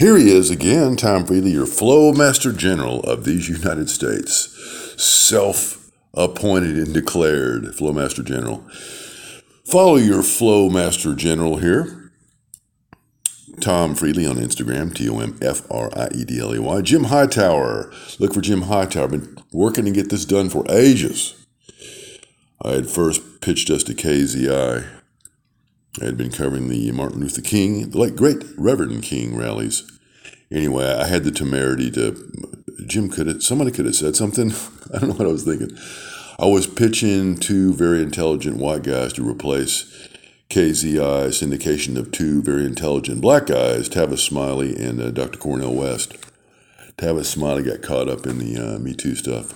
Here he is again, Tom Friedley, your Flow Master General of these United States. Self appointed and declared Flow Master General. Follow your Flow Master General here. Tom Friedley on Instagram, T O M F R I E D L E Y. Jim Hightower. Look for Jim Hightower. Been working to get this done for ages. I had first pitched us to KZI I had been covering the Martin Luther King, the late great Reverend King rallies. Anyway, I had the temerity to. Jim could have, somebody could have said something. I don't know what I was thinking. I was pitching two very intelligent white guys to replace KZI syndication of two very intelligent black guys, Tavis Smiley and uh, Dr. Cornel West. Tavis Smiley got caught up in the uh, Me Too stuff.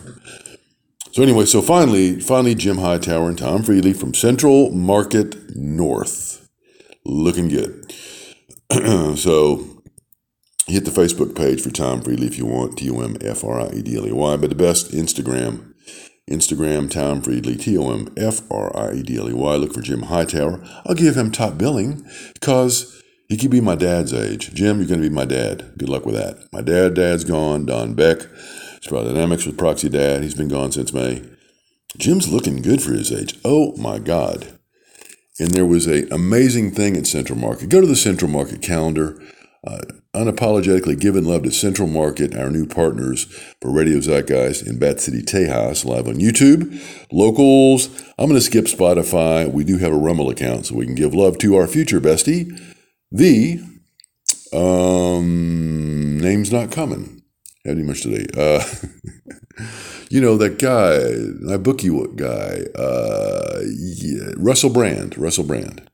So anyway, so finally, finally, Jim Hightower and Tom Friedley from Central Market North, looking good. so hit the Facebook page for Tom Friedley if you want, T O M F R I E D L E Y. But the best Instagram, Instagram Tom Friedley, T O M F R I E D L E Y. Look for Jim Hightower. I'll give him top billing because he could be my dad's age. Jim, you're going to be my dad. Good luck with that. My dad, dad's gone. Don Beck. Spiral Dynamics with Proxy Dad. He's been gone since May. Jim's looking good for his age. Oh my God. And there was a amazing thing at Central Market. Go to the Central Market calendar. Uh, unapologetically giving love to Central Market, our new partners for Radio Zeitgeist in Bat City, Tejas, live on YouTube. Locals, I'm going to skip Spotify. We do have a Rumble account, so we can give love to our future bestie. The um, name's not coming. Had much today. Uh, you know that guy, my bookie guy, uh, yeah, Russell Brand. Russell Brand.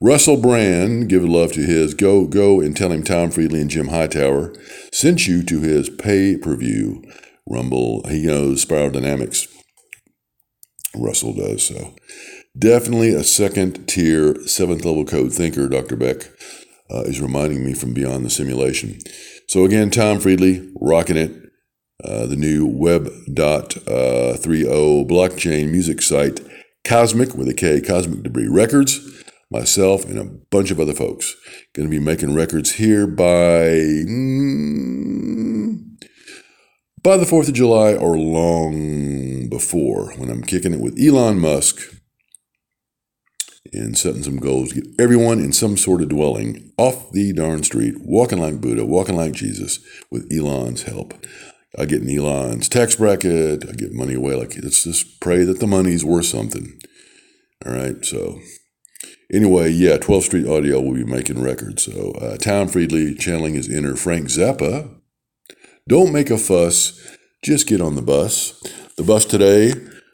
Russell Brand, give love to his. Go, go and tell him Tom Friedley and Jim Hightower sent you to his pay per view Rumble. He knows Spiral Dynamics. Russell does so. Definitely a second tier, seventh level code thinker, Dr. Beck uh, is reminding me from beyond the simulation. So again, Tom Friedley, rocking it. Uh, the new Web.30 uh, blockchain music site, Cosmic with a K, Cosmic Debris Records. Myself and a bunch of other folks going to be making records here by mm, by the Fourth of July or long before when I'm kicking it with Elon Musk and setting some goals get everyone in some sort of dwelling off the darn street, walking like Buddha, walking like Jesus with Elon's help. I get in Elon's tax bracket, I get money away. Like, let's just pray that the money's worth something. All right, so anyway, yeah, 12th Street Audio will be making records. So uh, Tom Friedley channeling his inner Frank Zappa. Don't make a fuss, just get on the bus. The bus today,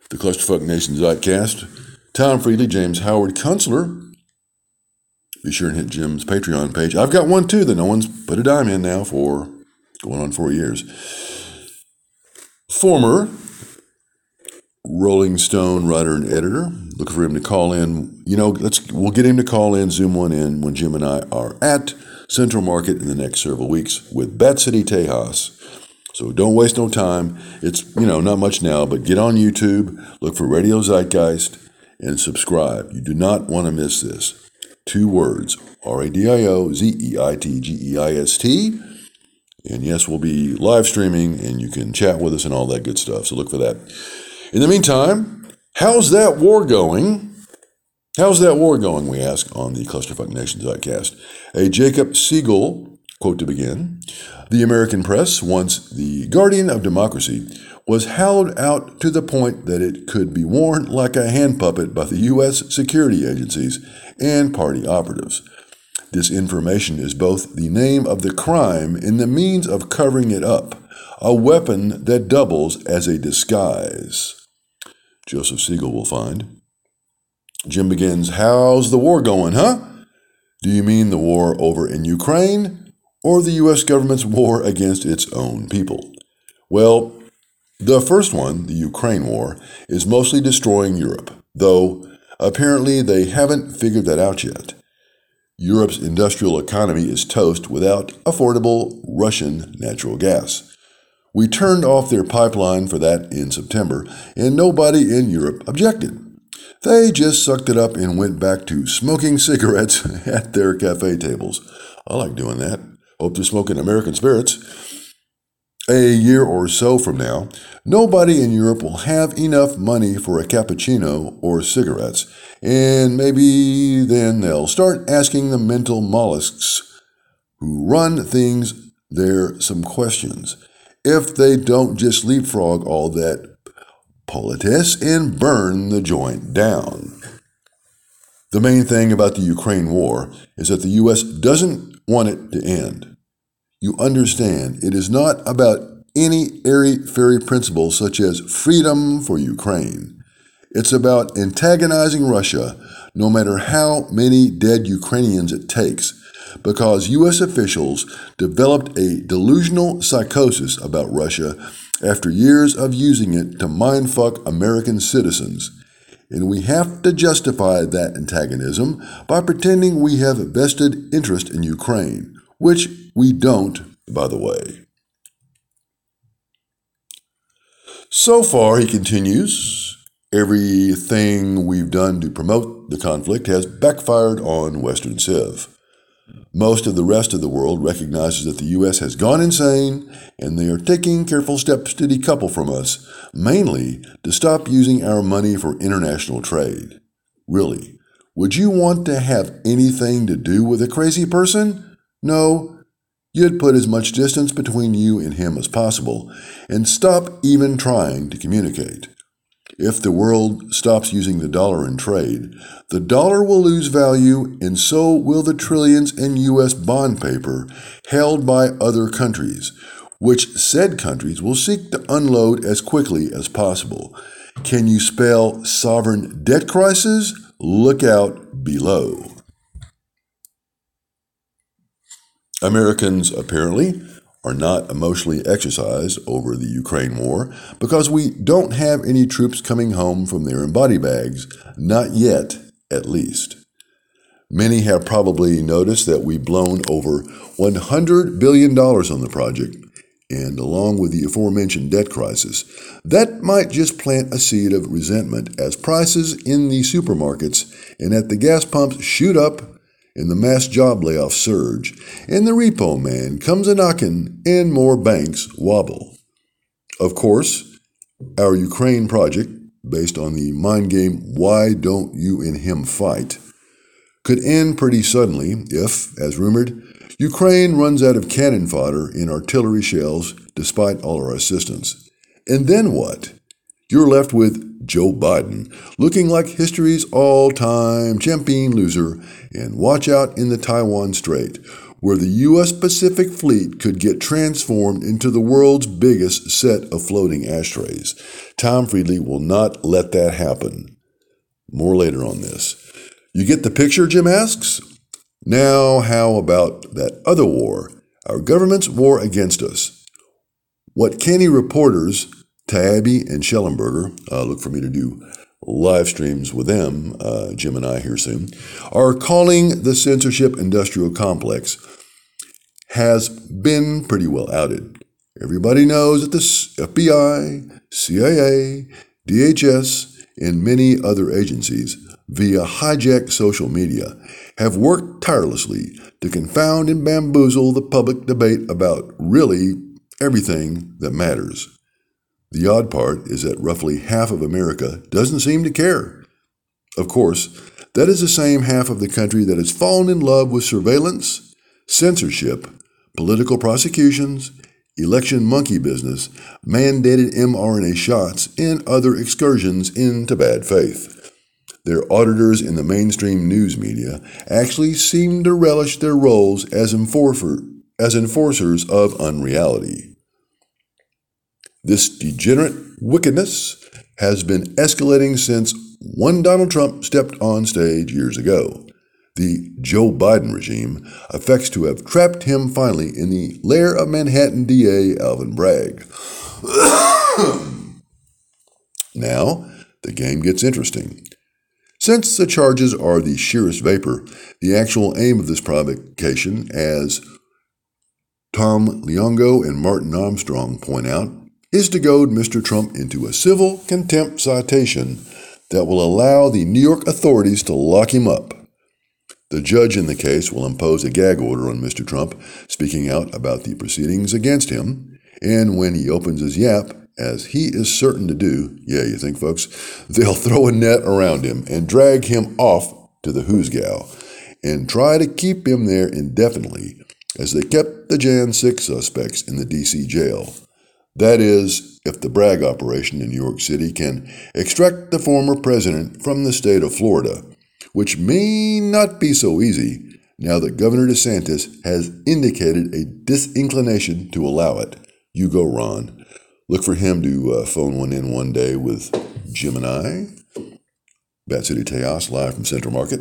the Clusterfuck Nation Zeitcast Tom Friedley, James Howard Kunstler. Be sure and hit Jim's Patreon page. I've got one too that no one's put a dime in now for going on four years. Former Rolling Stone writer and editor. Looking for him to call in. You know, let's we'll get him to call in, zoom one in when Jim and I are at Central Market in the next several weeks with Bat City Tejas. So don't waste no time. It's you know not much now, but get on YouTube, look for Radio Zeitgeist, and subscribe. You do not want to miss this. Two words R A D I O Z E I T G E I S T. And yes, we'll be live streaming and you can chat with us and all that good stuff. So look for that. In the meantime, how's that war going? How's that war going, we ask on the Clusterfuck Nation podcast. A Jacob Siegel quote to begin The American press, once the guardian of democracy, was held out to the point that it could be worn like a hand puppet by the U.S. security agencies and party operatives. This information is both the name of the crime and the means of covering it up, a weapon that doubles as a disguise. Joseph Siegel will find. Jim begins, How's the war going, huh? Do you mean the war over in Ukraine or the U.S. government's war against its own people? Well, the first one, the Ukraine war, is mostly destroying Europe, though apparently they haven't figured that out yet. Europe's industrial economy is toast without affordable Russian natural gas. We turned off their pipeline for that in September, and nobody in Europe objected. They just sucked it up and went back to smoking cigarettes at their cafe tables. I like doing that. Hope to smoke American spirits. A year or so from now, nobody in Europe will have enough money for a cappuccino or cigarettes, and maybe then they'll start asking the mental mollusks who run things there some questions. If they don't just leapfrog all that politesse and burn the joint down. The main thing about the Ukraine war is that the U.S. doesn't want it to end. You understand, it is not about any airy fairy principle such as freedom for Ukraine. It's about antagonizing Russia, no matter how many dead Ukrainians it takes, because U.S. officials developed a delusional psychosis about Russia after years of using it to mindfuck American citizens and we have to justify that antagonism by pretending we have vested interest in Ukraine, which we don't, by the way. So far, he continues, everything we've done to promote the conflict has backfired on Western Civ. Most of the rest of the world recognizes that the U.S. has gone insane, and they are taking careful steps to decouple from us, mainly to stop using our money for international trade. Really, would you want to have anything to do with a crazy person? No. You'd put as much distance between you and him as possible, and stop even trying to communicate. If the world stops using the dollar in trade, the dollar will lose value, and so will the trillions in U.S. bond paper held by other countries, which said countries will seek to unload as quickly as possible. Can you spell sovereign debt crisis? Look out below. Americans apparently are not emotionally exercised over the Ukraine war because we don't have any troops coming home from there in body bags, not yet, at least. Many have probably noticed that we've blown over $100 billion on the project, and along with the aforementioned debt crisis, that might just plant a seed of resentment as prices in the supermarkets and at the gas pumps shoot up and the mass job layoff surge, and the repo man comes a knocking, and more banks wobble. Of course, our Ukraine project, based on the mind game Why Don't You and Him Fight, could end pretty suddenly if, as rumored, Ukraine runs out of cannon fodder and artillery shells despite all our assistance. And then what? You're left with Joe Biden, looking like history's all time champion loser, and watch out in the Taiwan Strait, where the U.S. Pacific Fleet could get transformed into the world's biggest set of floating ashtrays. Tom Friedley will not let that happen. More later on this. You get the picture, Jim asks? Now, how about that other war, our government's war against us? What canny reporters Taibbi and Shellenberger. uh, look for me to do live streams with them, uh, Jim and I here soon, are calling the censorship industrial complex has been pretty well outed. Everybody knows that the FBI, CIA, DHS, and many other agencies, via hijacked social media, have worked tirelessly to confound and bamboozle the public debate about really everything that matters. The odd part is that roughly half of America doesn't seem to care. Of course, that is the same half of the country that has fallen in love with surveillance, censorship, political prosecutions, election monkey business, mandated mRNA shots, and other excursions into bad faith. Their auditors in the mainstream news media actually seem to relish their roles as, enforcer, as enforcers of unreality. This degenerate wickedness has been escalating since one Donald Trump stepped on stage years ago. The Joe Biden regime affects to have trapped him finally in the lair of Manhattan DA Alvin Bragg. now, the game gets interesting. Since the charges are the sheerest vapor, the actual aim of this provocation, as Tom Luongo and Martin Armstrong point out, is to goad Mr. Trump into a civil contempt citation that will allow the New York authorities to lock him up. The judge in the case will impose a gag order on Mr. Trump, speaking out about the proceedings against him, and when he opens his yap, as he is certain to do, yeah, you think, folks, they'll throw a net around him and drag him off to the Hoosgow and try to keep him there indefinitely, as they kept the Jan 6 suspects in the D.C. jail. That is, if the Bragg operation in New York City can extract the former president from the state of Florida, which may not be so easy now that Governor DeSantis has indicated a disinclination to allow it. You go, Ron. Look for him to uh, phone one in one day with Jim and I. Bat City Tejas, live from Central Market.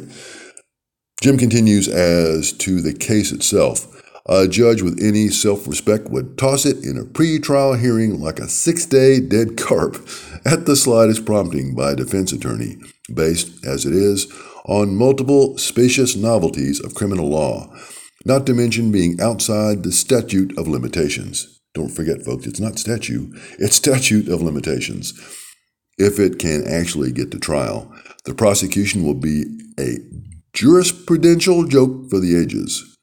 Jim continues as to the case itself. A judge with any self respect would toss it in a pre trial hearing like a six day dead carp at the slightest prompting by a defense attorney, based, as it is, on multiple spacious novelties of criminal law, not to mention being outside the statute of limitations. Don't forget, folks, it's not statute, it's statute of limitations. If it can actually get to trial, the prosecution will be a jurisprudential joke for the ages.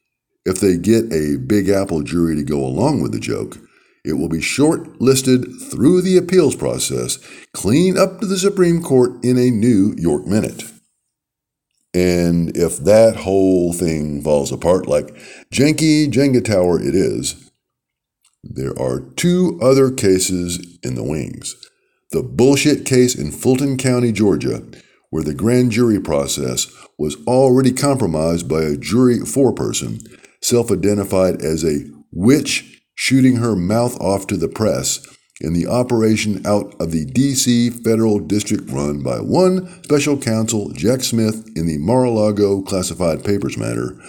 If they get a Big Apple jury to go along with the joke, it will be short-listed through the appeals process, clean up to the Supreme Court in a New York minute. And if that whole thing falls apart like janky Jenga tower it is, there are two other cases in the wings. The bullshit case in Fulton County, Georgia, where the grand jury process was already compromised by a jury foreperson self identified as a witch shooting her mouth off to the press in the operation out of the D.C. federal district run by one special counsel, Jack Smith, in the Mar a Lago classified papers matter,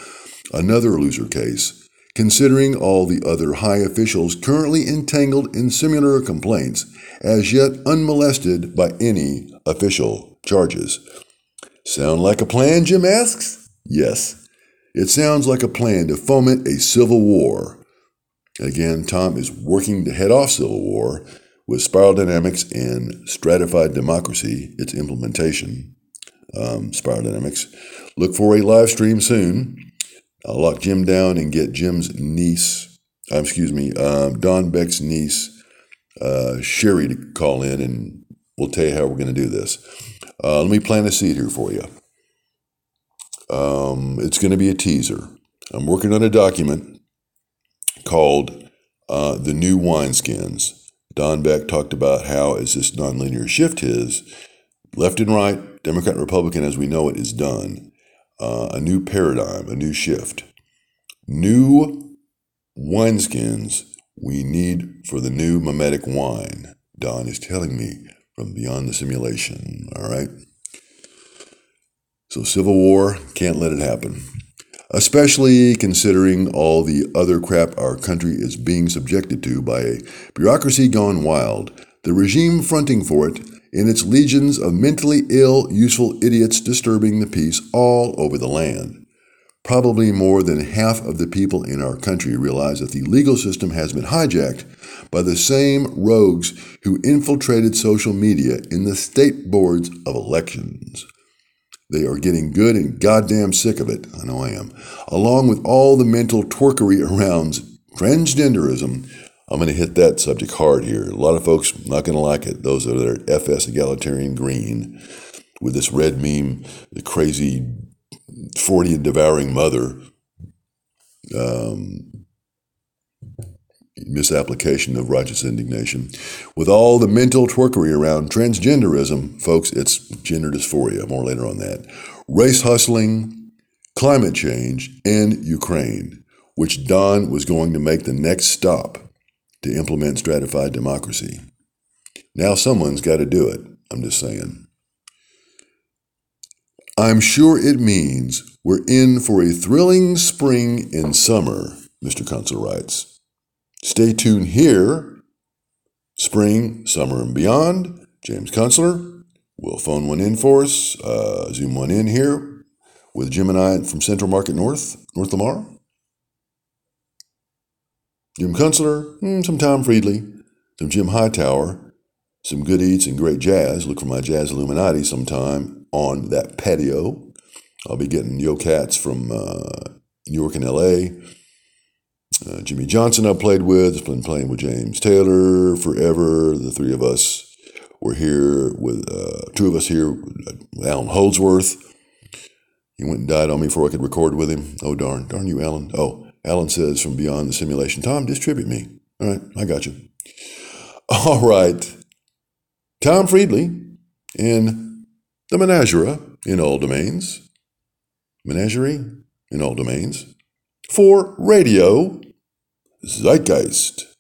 another loser case, considering all the other high officials currently entangled in similar complaints, as yet unmolested by any official charges. Sound like a plan, Jim asks? Yes. It sounds like a plan to foment a civil war. Again, Tom is working to head off civil war with spiral dynamics and stratified democracy, its implementation. Um, spiral dynamics. Look for a live stream soon. I'll lock Jim down and get Jim's niece, uh, excuse me, um, Don Beck's niece, uh, Sherry, to call in, and we'll tell you how we're going to do this. Uh, let me plant a seed here for you. Um, it's going to be a teaser. I'm working on a document called uh, The New Wineskins. Don Beck talked about how, as this nonlinear shift is, left and right, Democrat and Republican as we know it is done, uh, a new paradigm, a new shift. New wineskins we need for the new mimetic wine, Don is telling me from beyond the simulation. All right? So, civil war, can't let it happen. Especially considering all the other crap our country is being subjected to by a bureaucracy gone wild, the regime fronting for it, and its legions of mentally ill, useful idiots disturbing the peace all over the land. Probably more than half of the people in our country realize that the legal system has been hijacked by the same rogues who infiltrated social media in the state boards of elections. They are getting good and goddamn sick of it. I know I am. Along with all the mental twerkery around transgenderism. I'm going to hit that subject hard here. A lot of folks not going to like it. Those that are FS egalitarian green with this red meme, the crazy 40 devouring mother um, misapplication of righteous indignation. With all the mental twerkery around transgenderism, folks, it's gender dysphoria. More later on that. Race hustling, climate change, and Ukraine, which Don was going to make the next stop to implement stratified democracy. Now someone's got to do it. I'm just saying. I'm sure it means we're in for a thrilling spring and summer, Mr. Kunstler writes. Stay tuned here. Spring, summer, and beyond. James Kunstler will phone one in for us, uh, zoom one in here with Jim and I from Central Market North, North Lamar. Jim Kunstler, mm, some Tom Friedley, some Jim Hightower, some good eats and great jazz. Look for my Jazz Illuminati sometime on that patio. I'll be getting Yo Cats from uh, New York and L.A. Uh, Jimmy Johnson I played with, has been playing with James Taylor forever. The three of us were here with uh, two of us here. Allan Holdsworth. He went and died on me before I could record with him. Oh darn, darn you, Alan. Oh, Alan says from beyond the simulation, Tom, distribute me. All right, I got you. All right, Tom Friedley in the Menagerie in all domains. Menagerie in all domains for Radio Zeitgeist.